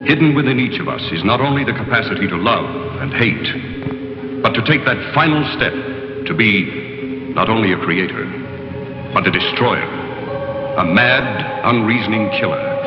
Hidden within each of us is not only the capacity to love and hate, but to take that final step to be not only a creator, but a destroyer, a mad, unreasoning killer.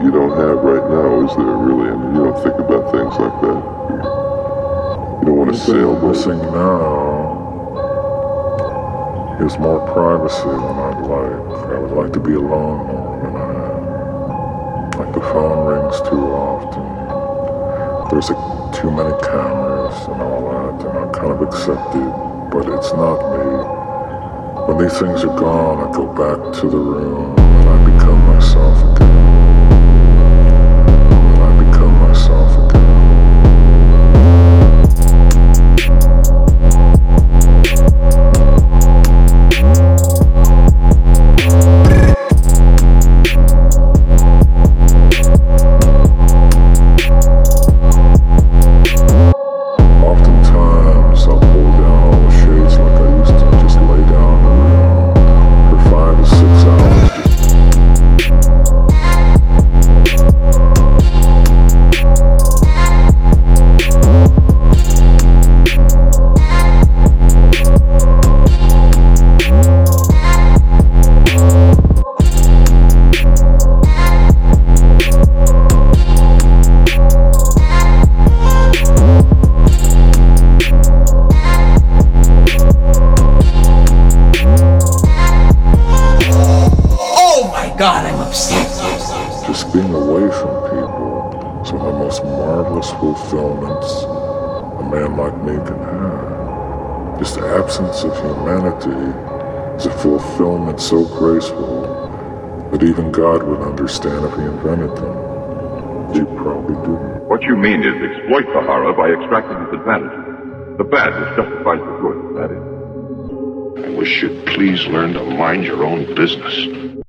That you don't have right now, is there really? I mean, you don't think about things like that. You don't want to sail I'm missing now is more privacy than I'd like. I would like to be alone more than I am. Like the phone rings too often. There's a, too many cameras and all that, and I kind of accept it, but it's not me. When these things are gone, I go back to the room people is one of the most marvelous fulfillments a man like me can have. Just the absence of humanity is a fulfillment so graceful that even God would understand if he invented them. You probably didn't. What you mean is exploit the horror by extracting its advantages. The bad which justifies the good, that is. I wish you'd please learn to mind your own business.